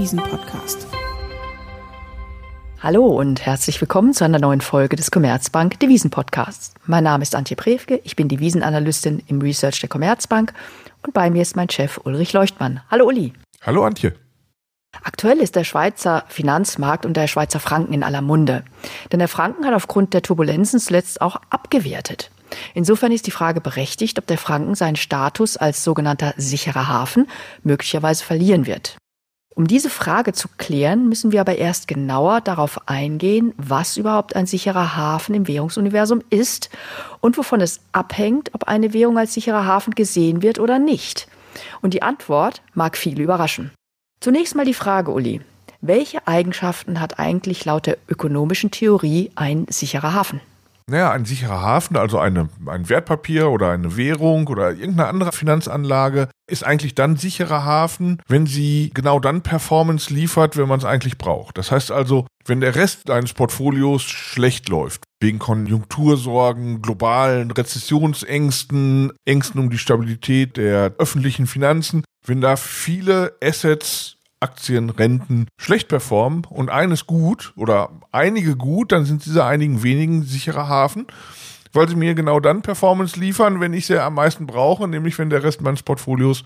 Devisen-Podcast. Hallo und herzlich willkommen zu einer neuen Folge des Commerzbank Devisen Podcasts. Mein Name ist Antje Prevke, ich bin Devisenanalystin im Research der Commerzbank und bei mir ist mein Chef Ulrich Leuchtmann. Hallo Uli. Hallo Antje. Aktuell ist der Schweizer Finanzmarkt und der Schweizer Franken in aller Munde. Denn der Franken hat aufgrund der Turbulenzen zuletzt auch abgewertet. Insofern ist die Frage berechtigt, ob der Franken seinen Status als sogenannter sicherer Hafen möglicherweise verlieren wird. Um diese Frage zu klären, müssen wir aber erst genauer darauf eingehen, was überhaupt ein sicherer Hafen im Währungsuniversum ist und wovon es abhängt, ob eine Währung als sicherer Hafen gesehen wird oder nicht. Und die Antwort mag viele überraschen. Zunächst mal die Frage, Uli. Welche Eigenschaften hat eigentlich laut der ökonomischen Theorie ein sicherer Hafen? Naja, ein sicherer Hafen, also eine, ein Wertpapier oder eine Währung oder irgendeine andere Finanzanlage, ist eigentlich dann sicherer Hafen, wenn sie genau dann Performance liefert, wenn man es eigentlich braucht. Das heißt also, wenn der Rest deines Portfolios schlecht läuft, wegen Konjunktursorgen, globalen Rezessionsängsten, Ängsten um die Stabilität der öffentlichen Finanzen, wenn da viele Assets Aktien, Renten schlecht performen und eines gut oder einige gut, dann sind diese einigen wenigen sicherer Hafen, weil sie mir genau dann Performance liefern, wenn ich sie am meisten brauche, nämlich wenn der Rest meines Portfolios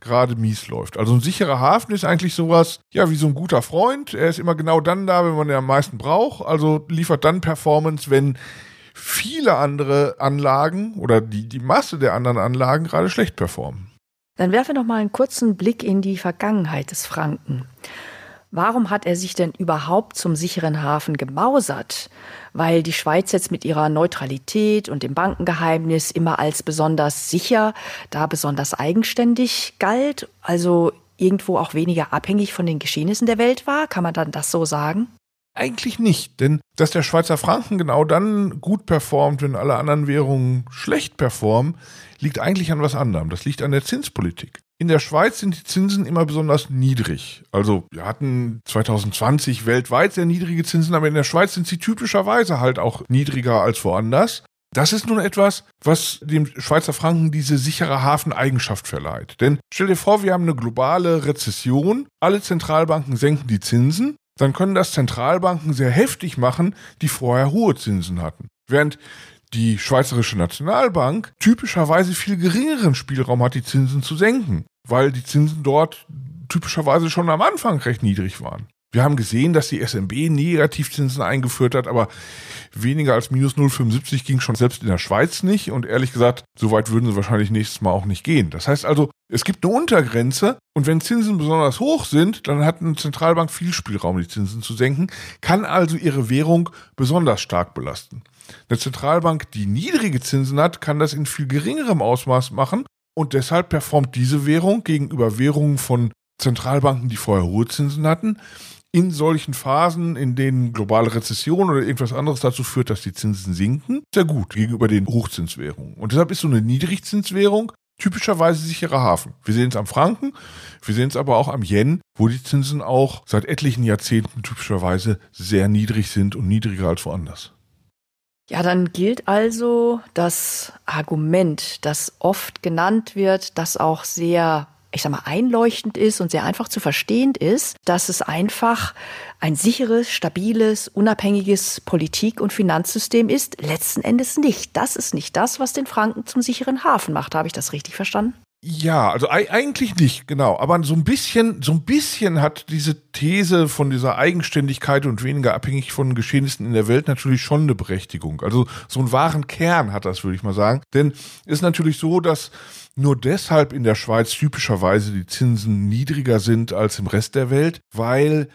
gerade mies läuft. Also ein sicherer Hafen ist eigentlich sowas, ja, wie so ein guter Freund. Er ist immer genau dann da, wenn man ihn am meisten braucht. Also liefert dann Performance, wenn viele andere Anlagen oder die, die Masse der anderen Anlagen gerade schlecht performen. Dann werfe noch mal einen kurzen Blick in die Vergangenheit des Franken. Warum hat er sich denn überhaupt zum sicheren Hafen gemausert? Weil die Schweiz jetzt mit ihrer Neutralität und dem Bankengeheimnis immer als besonders sicher, da besonders eigenständig galt, also irgendwo auch weniger abhängig von den Geschehnissen der Welt war? Kann man dann das so sagen? Eigentlich nicht, denn dass der Schweizer Franken genau dann gut performt, wenn alle anderen Währungen schlecht performen, liegt eigentlich an was anderem. Das liegt an der Zinspolitik. In der Schweiz sind die Zinsen immer besonders niedrig. Also wir hatten 2020 weltweit sehr niedrige Zinsen, aber in der Schweiz sind sie typischerweise halt auch niedriger als woanders. Das ist nun etwas, was dem Schweizer Franken diese sichere Hafeneigenschaft verleiht. Denn stell dir vor, wir haben eine globale Rezession, alle Zentralbanken senken die Zinsen, dann können das Zentralbanken sehr heftig machen, die vorher hohe Zinsen hatten. Während die Schweizerische Nationalbank typischerweise viel geringeren Spielraum hat, die Zinsen zu senken, weil die Zinsen dort typischerweise schon am Anfang recht niedrig waren. Wir haben gesehen, dass die SMB Negativzinsen eingeführt hat, aber weniger als minus 0,75 ging schon selbst in der Schweiz nicht und ehrlich gesagt, so weit würden sie wahrscheinlich nächstes Mal auch nicht gehen. Das heißt also, es gibt eine Untergrenze und wenn Zinsen besonders hoch sind, dann hat eine Zentralbank viel Spielraum, die Zinsen zu senken, kann also ihre Währung besonders stark belasten. Eine Zentralbank, die niedrige Zinsen hat, kann das in viel geringerem Ausmaß machen und deshalb performt diese Währung gegenüber Währungen von Zentralbanken, die vorher hohe Zinsen hatten, in solchen Phasen, in denen globale Rezession oder irgendwas anderes dazu führt, dass die Zinsen sinken, sehr gut gegenüber den Hochzinswährungen. Und deshalb ist so eine Niedrigzinswährung typischerweise sicherer Hafen. Wir sehen es am Franken, wir sehen es aber auch am Yen, wo die Zinsen auch seit etlichen Jahrzehnten typischerweise sehr niedrig sind und niedriger als woanders. Ja, dann gilt also das Argument, das oft genannt wird, das auch sehr, ich sag mal, einleuchtend ist und sehr einfach zu verstehen ist, dass es einfach ein sicheres, stabiles, unabhängiges Politik- und Finanzsystem ist. Letzten Endes nicht. Das ist nicht das, was den Franken zum sicheren Hafen macht. Habe ich das richtig verstanden? Ja, also eigentlich nicht, genau. Aber so ein bisschen, so ein bisschen hat diese These von dieser Eigenständigkeit und weniger abhängig von Geschehnissen in der Welt natürlich schon eine Berechtigung. Also so einen wahren Kern hat das, würde ich mal sagen. Denn es ist natürlich so, dass nur deshalb in der Schweiz typischerweise die Zinsen niedriger sind als im Rest der Welt, weil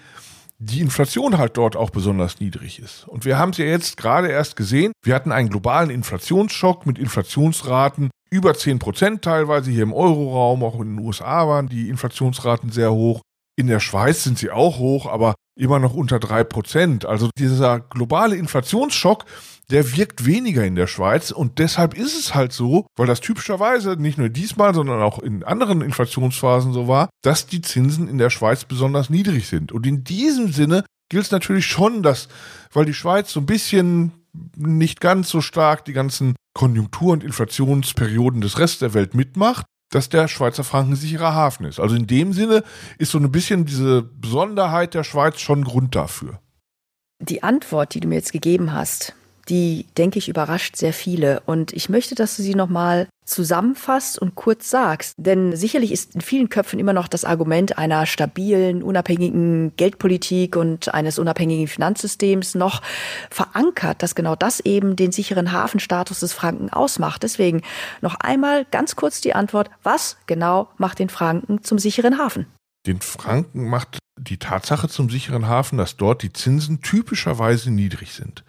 die Inflation halt dort auch besonders niedrig ist. Und wir haben es ja jetzt gerade erst gesehen. Wir hatten einen globalen Inflationsschock mit Inflationsraten über 10 Prozent teilweise hier im Euroraum, auch in den USA waren die Inflationsraten sehr hoch. In der Schweiz sind sie auch hoch, aber immer noch unter 3 Prozent. Also dieser globale Inflationsschock, der wirkt weniger in der Schweiz und deshalb ist es halt so, weil das typischerweise nicht nur diesmal, sondern auch in anderen Inflationsphasen so war, dass die Zinsen in der Schweiz besonders niedrig sind. Und in diesem Sinne gilt es natürlich schon, dass, weil die Schweiz so ein bisschen nicht ganz so stark die ganzen Konjunktur- und Inflationsperioden des Rest der Welt mitmacht, dass der Schweizer Franken sicherer Hafen ist. Also in dem Sinne ist so ein bisschen diese Besonderheit der Schweiz schon Grund dafür. Die Antwort, die du mir jetzt gegeben hast, die, denke ich, überrascht sehr viele. Und ich möchte, dass du sie nochmal zusammenfasst und kurz sagst. Denn sicherlich ist in vielen Köpfen immer noch das Argument einer stabilen, unabhängigen Geldpolitik und eines unabhängigen Finanzsystems noch verankert, dass genau das eben den sicheren Hafenstatus des Franken ausmacht. Deswegen noch einmal ganz kurz die Antwort, was genau macht den Franken zum sicheren Hafen? Den Franken macht die Tatsache zum sicheren Hafen, dass dort die Zinsen typischerweise niedrig sind.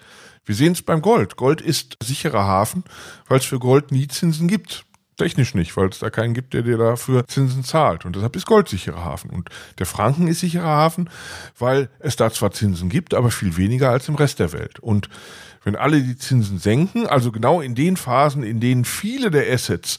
Wir sehen es beim Gold. Gold ist sicherer Hafen, weil es für Gold nie Zinsen gibt. Technisch nicht, weil es da keinen gibt, der dir dafür Zinsen zahlt. Und deshalb ist Gold sicherer Hafen. Und der Franken ist sicherer Hafen, weil es da zwar Zinsen gibt, aber viel weniger als im Rest der Welt. Und wenn alle die Zinsen senken, also genau in den Phasen, in denen viele der Assets,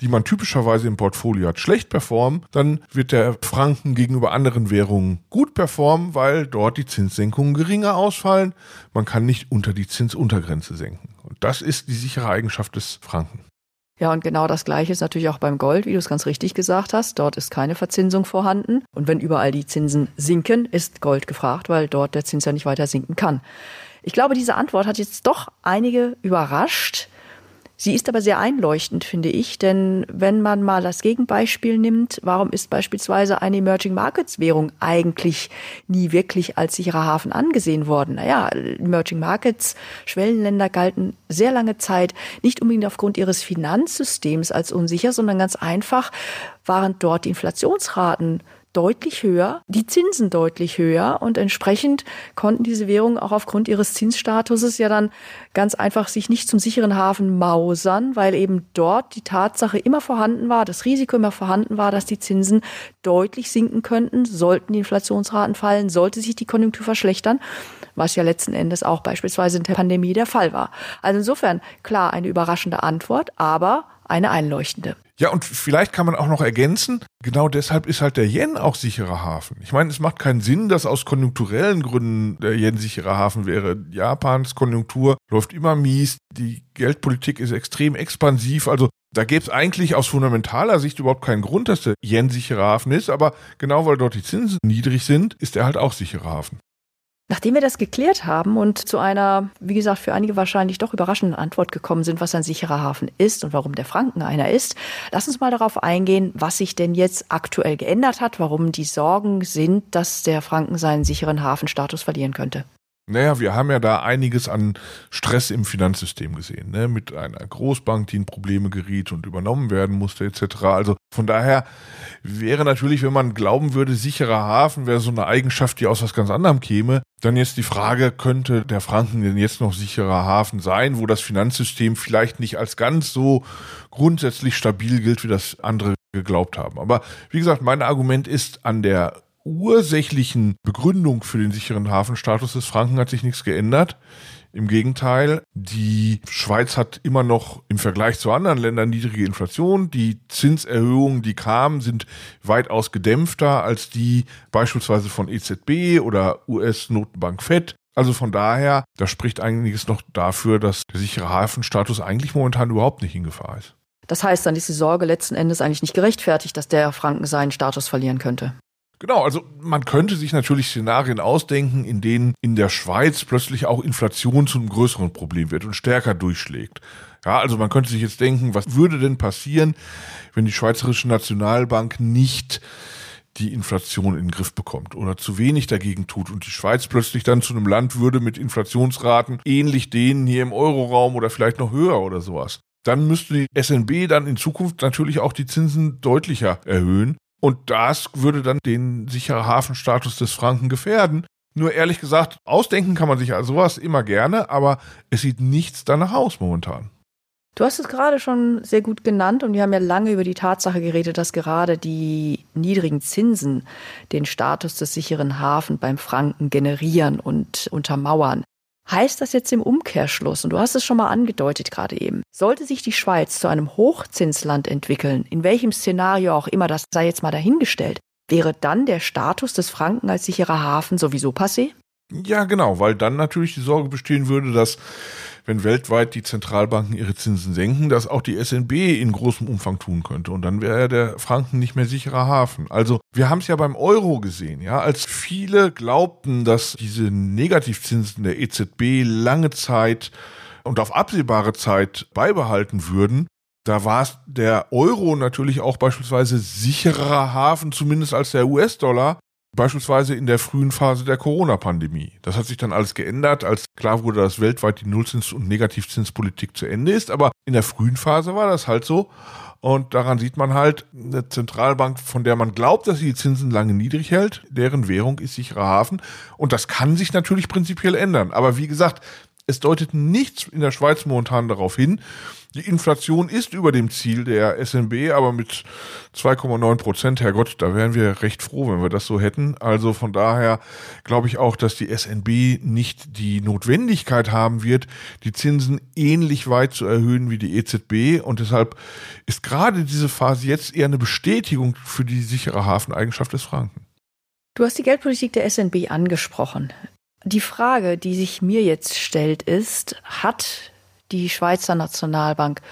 die man typischerweise im Portfolio hat, schlecht performen, dann wird der Franken gegenüber anderen Währungen gut performen, weil dort die Zinssenkungen geringer ausfallen. Man kann nicht unter die Zinsuntergrenze senken. Und das ist die sichere Eigenschaft des Franken. Ja, und genau das Gleiche ist natürlich auch beim Gold, wie du es ganz richtig gesagt hast. Dort ist keine Verzinsung vorhanden. Und wenn überall die Zinsen sinken, ist Gold gefragt, weil dort der Zins ja nicht weiter sinken kann. Ich glaube, diese Antwort hat jetzt doch einige überrascht. Sie ist aber sehr einleuchtend, finde ich, denn wenn man mal das Gegenbeispiel nimmt, warum ist beispielsweise eine Emerging Markets Währung eigentlich nie wirklich als sicherer Hafen angesehen worden? Naja, Emerging Markets, Schwellenländer galten sehr lange Zeit nicht unbedingt aufgrund ihres Finanzsystems als unsicher, sondern ganz einfach waren dort die Inflationsraten deutlich höher, die Zinsen deutlich höher und entsprechend konnten diese Währungen auch aufgrund ihres Zinsstatuses ja dann ganz einfach sich nicht zum sicheren Hafen mausern, weil eben dort die Tatsache immer vorhanden war, das Risiko immer vorhanden war, dass die Zinsen deutlich sinken könnten, sollten die Inflationsraten fallen, sollte sich die Konjunktur verschlechtern, was ja letzten Endes auch beispielsweise in der Pandemie der Fall war. Also insofern klar eine überraschende Antwort, aber eine einleuchtende. Ja, und vielleicht kann man auch noch ergänzen, genau deshalb ist halt der Yen auch sicherer Hafen. Ich meine, es macht keinen Sinn, dass aus konjunkturellen Gründen der Yen sicherer Hafen wäre. Japans Konjunktur läuft immer mies, die Geldpolitik ist extrem expansiv, also da gäbe es eigentlich aus fundamentaler Sicht überhaupt keinen Grund, dass der Yen sicherer Hafen ist, aber genau weil dort die Zinsen niedrig sind, ist er halt auch sicherer Hafen. Nachdem wir das geklärt haben und zu einer, wie gesagt, für einige wahrscheinlich doch überraschenden Antwort gekommen sind, was ein sicherer Hafen ist und warum der Franken einer ist, lass uns mal darauf eingehen, was sich denn jetzt aktuell geändert hat, warum die Sorgen sind, dass der Franken seinen sicheren Hafenstatus verlieren könnte. Naja, wir haben ja da einiges an Stress im Finanzsystem gesehen, ne? mit einer Großbank, die in Probleme geriet und übernommen werden musste, etc. Also von daher wäre natürlich, wenn man glauben würde, sicherer Hafen wäre so eine Eigenschaft, die aus was ganz anderem käme, dann jetzt die Frage, könnte der Franken denn jetzt noch sicherer Hafen sein, wo das Finanzsystem vielleicht nicht als ganz so grundsätzlich stabil gilt, wie das andere geglaubt haben. Aber wie gesagt, mein Argument ist an der ursächlichen Begründung für den sicheren Hafenstatus des Franken hat sich nichts geändert. Im Gegenteil, die Schweiz hat immer noch im Vergleich zu anderen Ländern niedrige Inflation. Die Zinserhöhungen, die kamen, sind weitaus gedämpfter als die beispielsweise von EZB oder US-Notenbank Fed. Also von daher, da spricht einiges noch dafür, dass der sichere Hafenstatus eigentlich momentan überhaupt nicht in Gefahr ist. Das heißt, dann ist die Sorge letzten Endes eigentlich nicht gerechtfertigt, dass der Franken seinen Status verlieren könnte. Genau, also man könnte sich natürlich Szenarien ausdenken, in denen in der Schweiz plötzlich auch Inflation zu einem größeren Problem wird und stärker durchschlägt. Ja, also man könnte sich jetzt denken, was würde denn passieren, wenn die Schweizerische Nationalbank nicht die Inflation in den Griff bekommt oder zu wenig dagegen tut und die Schweiz plötzlich dann zu einem Land würde mit Inflationsraten ähnlich denen hier im Euroraum oder vielleicht noch höher oder sowas. Dann müsste die SNB dann in Zukunft natürlich auch die Zinsen deutlicher erhöhen. Und das würde dann den sicheren Hafenstatus des Franken gefährden. Nur ehrlich gesagt, ausdenken kann man sich also sowas immer gerne, aber es sieht nichts danach aus momentan. Du hast es gerade schon sehr gut genannt und wir haben ja lange über die Tatsache geredet, dass gerade die niedrigen Zinsen den Status des sicheren Hafen beim Franken generieren und untermauern. Heißt das jetzt im Umkehrschluss, und du hast es schon mal angedeutet gerade eben, sollte sich die Schweiz zu einem Hochzinsland entwickeln, in welchem Szenario auch immer, das sei jetzt mal dahingestellt, wäre dann der Status des Franken als sicherer Hafen sowieso passé? Ja, genau, weil dann natürlich die Sorge bestehen würde, dass wenn weltweit die Zentralbanken ihre Zinsen senken, dass auch die SNB in großem Umfang tun könnte. Und dann wäre der Franken nicht mehr sicherer Hafen. Also wir haben es ja beim Euro gesehen, ja, als viele glaubten, dass diese Negativzinsen der EZB lange Zeit und auf absehbare Zeit beibehalten würden, da war der Euro natürlich auch beispielsweise sicherer Hafen, zumindest als der US-Dollar, beispielsweise in der frühen Phase der Corona-Pandemie. Das hat sich dann alles geändert, als klar wurde, dass weltweit die Nullzins- und Negativzinspolitik zu Ende ist. Aber in der frühen Phase war das halt so. Und daran sieht man halt, eine Zentralbank, von der man glaubt, dass sie die Zinsen lange niedrig hält, deren Währung ist sicherer Hafen. Und das kann sich natürlich prinzipiell ändern. Aber wie gesagt, es deutet nichts in der Schweiz momentan darauf hin. Die Inflation ist über dem Ziel der SNB, aber mit 2,9 Prozent, Herrgott, da wären wir recht froh, wenn wir das so hätten. Also von daher glaube ich auch, dass die SNB nicht die Notwendigkeit haben wird, die Zinsen ähnlich weit zu erhöhen wie die EZB. Und deshalb ist gerade diese Phase jetzt eher eine Bestätigung für die sichere Hafeneigenschaft des Franken. Du hast die Geldpolitik der SNB angesprochen. Die Frage, die sich mir jetzt stellt, ist, hat die Schweizer Nationalbank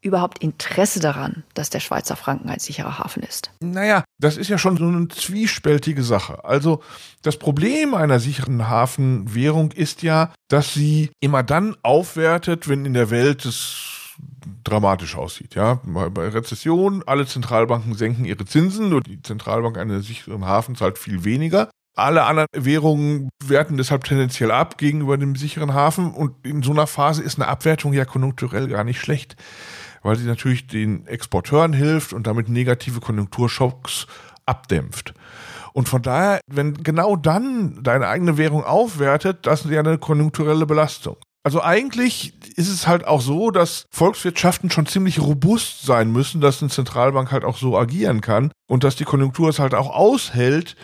überhaupt Interesse daran, dass der Schweizer Franken ein sicherer Hafen ist? Naja, das ist ja schon so eine zwiespältige Sache. Also das Problem einer sicheren Hafenwährung ist ja, dass sie immer dann aufwertet, wenn in der Welt es dramatisch aussieht. Ja, bei Rezession, alle Zentralbanken senken ihre Zinsen, nur die Zentralbank eines sicheren Hafens zahlt viel weniger. Alle anderen Währungen werten deshalb tendenziell ab gegenüber dem sicheren Hafen. Und in so einer Phase ist eine Abwertung ja konjunkturell gar nicht schlecht, weil sie natürlich den Exporteuren hilft und damit negative Konjunkturschocks abdämpft. Und von daher, wenn genau dann deine eigene Währung aufwertet, das ist ja eine konjunkturelle Belastung. Also eigentlich ist es halt auch so, dass Volkswirtschaften schon ziemlich robust sein müssen, dass eine Zentralbank halt auch so agieren kann und dass die Konjunktur es halt auch aushält,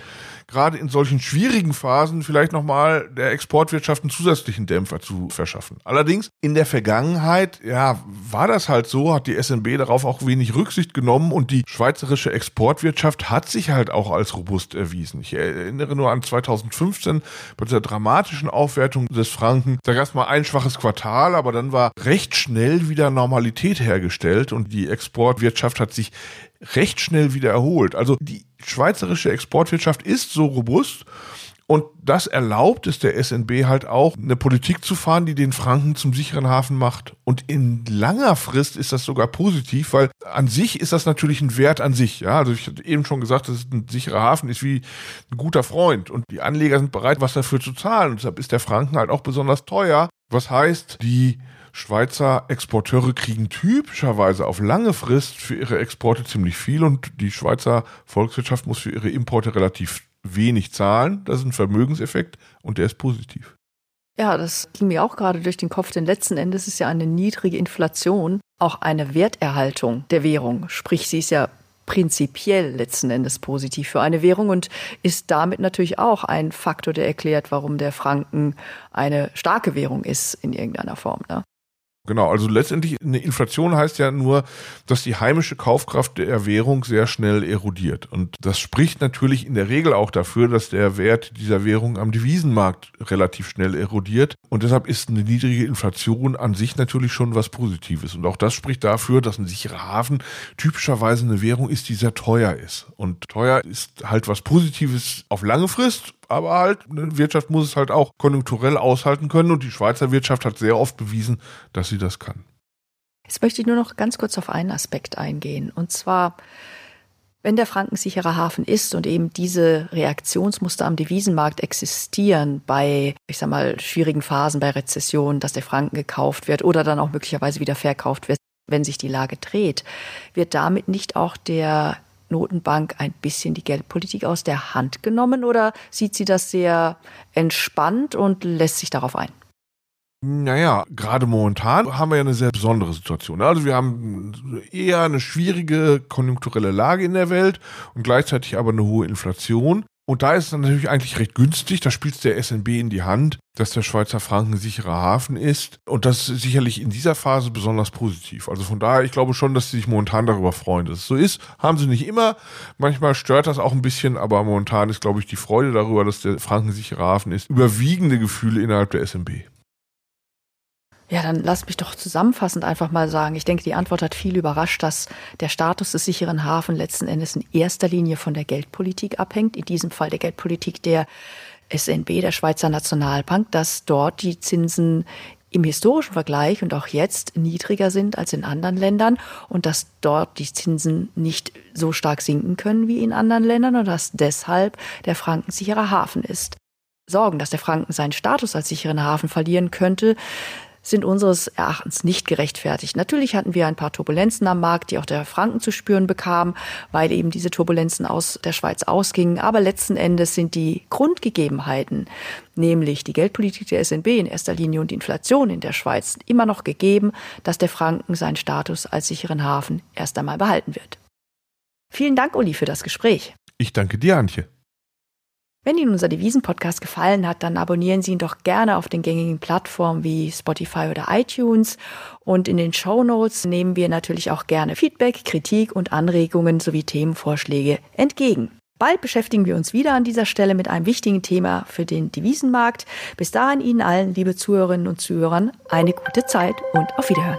gerade in solchen schwierigen Phasen vielleicht nochmal der Exportwirtschaft einen zusätzlichen Dämpfer zu verschaffen. Allerdings in der Vergangenheit, ja, war das halt so, hat die SNB darauf auch wenig Rücksicht genommen und die schweizerische Exportwirtschaft hat sich halt auch als robust erwiesen. Ich erinnere nur an 2015 bei dieser dramatischen Aufwertung des Franken. Da gab es mal ein schwaches Quartal, aber dann war recht schnell wieder Normalität hergestellt und die Exportwirtschaft hat sich recht schnell wieder erholt. Also die schweizerische Exportwirtschaft ist so robust und das erlaubt es der SNB halt auch, eine Politik zu fahren, die den Franken zum sicheren Hafen macht. Und in langer Frist ist das sogar positiv, weil an sich ist das natürlich ein Wert an sich. Ja, also ich hatte eben schon gesagt, dass ein sicherer Hafen ist wie ein guter Freund und die Anleger sind bereit, was dafür zu zahlen. Und deshalb ist der Franken halt auch besonders teuer. Was heißt, die Schweizer Exporteure kriegen typischerweise auf lange Frist für ihre Exporte ziemlich viel und die Schweizer Volkswirtschaft muss für ihre Importe relativ wenig zahlen. Das ist ein Vermögenseffekt und der ist positiv. Ja, das ging mir auch gerade durch den Kopf, denn letzten Endes ist ja eine niedrige Inflation auch eine Werterhaltung der Währung. Sprich, sie ist ja prinzipiell letzten Endes positiv für eine Währung und ist damit natürlich auch ein Faktor, der erklärt, warum der Franken eine starke Währung ist in irgendeiner Form. Ne? Genau, also letztendlich eine Inflation heißt ja nur, dass die heimische Kaufkraft der Währung sehr schnell erodiert. Und das spricht natürlich in der Regel auch dafür, dass der Wert dieser Währung am Devisenmarkt relativ schnell erodiert. Und deshalb ist eine niedrige Inflation an sich natürlich schon was Positives. Und auch das spricht dafür, dass ein sicherer Hafen typischerweise eine Währung ist, die sehr teuer ist. Und teuer ist halt was Positives auf lange Frist aber halt, eine Wirtschaft muss es halt auch konjunkturell aushalten können und die Schweizer Wirtschaft hat sehr oft bewiesen, dass sie das kann. Jetzt möchte ich nur noch ganz kurz auf einen Aspekt eingehen. Und zwar, wenn der Franken sicherer Hafen ist und eben diese Reaktionsmuster am Devisenmarkt existieren bei, ich sag mal, schwierigen Phasen, bei Rezession, dass der Franken gekauft wird oder dann auch möglicherweise wieder verkauft wird, wenn sich die Lage dreht, wird damit nicht auch der Notenbank ein bisschen die Geldpolitik aus der Hand genommen oder sieht sie das sehr entspannt und lässt sich darauf ein? Naja, gerade momentan haben wir ja eine sehr besondere Situation. Also wir haben eher eine schwierige konjunkturelle Lage in der Welt und gleichzeitig aber eine hohe Inflation. Und da ist es natürlich eigentlich recht günstig, da spielt der SNB in die Hand, dass der Schweizer Franken sicherer Hafen ist. Und das ist sicherlich in dieser Phase besonders positiv. Also von daher, ich glaube schon, dass sie sich momentan darüber freuen, dass es so ist. Haben sie nicht immer. Manchmal stört das auch ein bisschen, aber momentan ist, glaube ich, die Freude darüber, dass der Franken sicherer Hafen ist, überwiegende Gefühle innerhalb der SNB. Ja, dann lasst mich doch zusammenfassend einfach mal sagen. Ich denke, die Antwort hat viel überrascht, dass der Status des sicheren Hafen letzten Endes in erster Linie von der Geldpolitik abhängt. In diesem Fall der Geldpolitik der SNB, der Schweizer Nationalbank, dass dort die Zinsen im historischen Vergleich und auch jetzt niedriger sind als in anderen Ländern und dass dort die Zinsen nicht so stark sinken können wie in anderen Ländern und dass deshalb der Franken sicherer Hafen ist. Sorgen, dass der Franken seinen Status als sicheren Hafen verlieren könnte, sind unseres Erachtens nicht gerechtfertigt. Natürlich hatten wir ein paar Turbulenzen am Markt, die auch der Franken zu spüren bekam, weil eben diese Turbulenzen aus der Schweiz ausgingen. Aber letzten Endes sind die Grundgegebenheiten, nämlich die Geldpolitik der SNB in erster Linie und die Inflation in der Schweiz, immer noch gegeben, dass der Franken seinen Status als sicheren Hafen erst einmal behalten wird. Vielen Dank, Uli, für das Gespräch. Ich danke dir, Antje. Wenn Ihnen unser Devisen-Podcast gefallen hat, dann abonnieren Sie ihn doch gerne auf den gängigen Plattformen wie Spotify oder iTunes. Und in den Show Notes nehmen wir natürlich auch gerne Feedback, Kritik und Anregungen sowie Themenvorschläge entgegen. Bald beschäftigen wir uns wieder an dieser Stelle mit einem wichtigen Thema für den Devisenmarkt. Bis dahin Ihnen allen, liebe Zuhörerinnen und Zuhörern, eine gute Zeit und auf Wiederhören.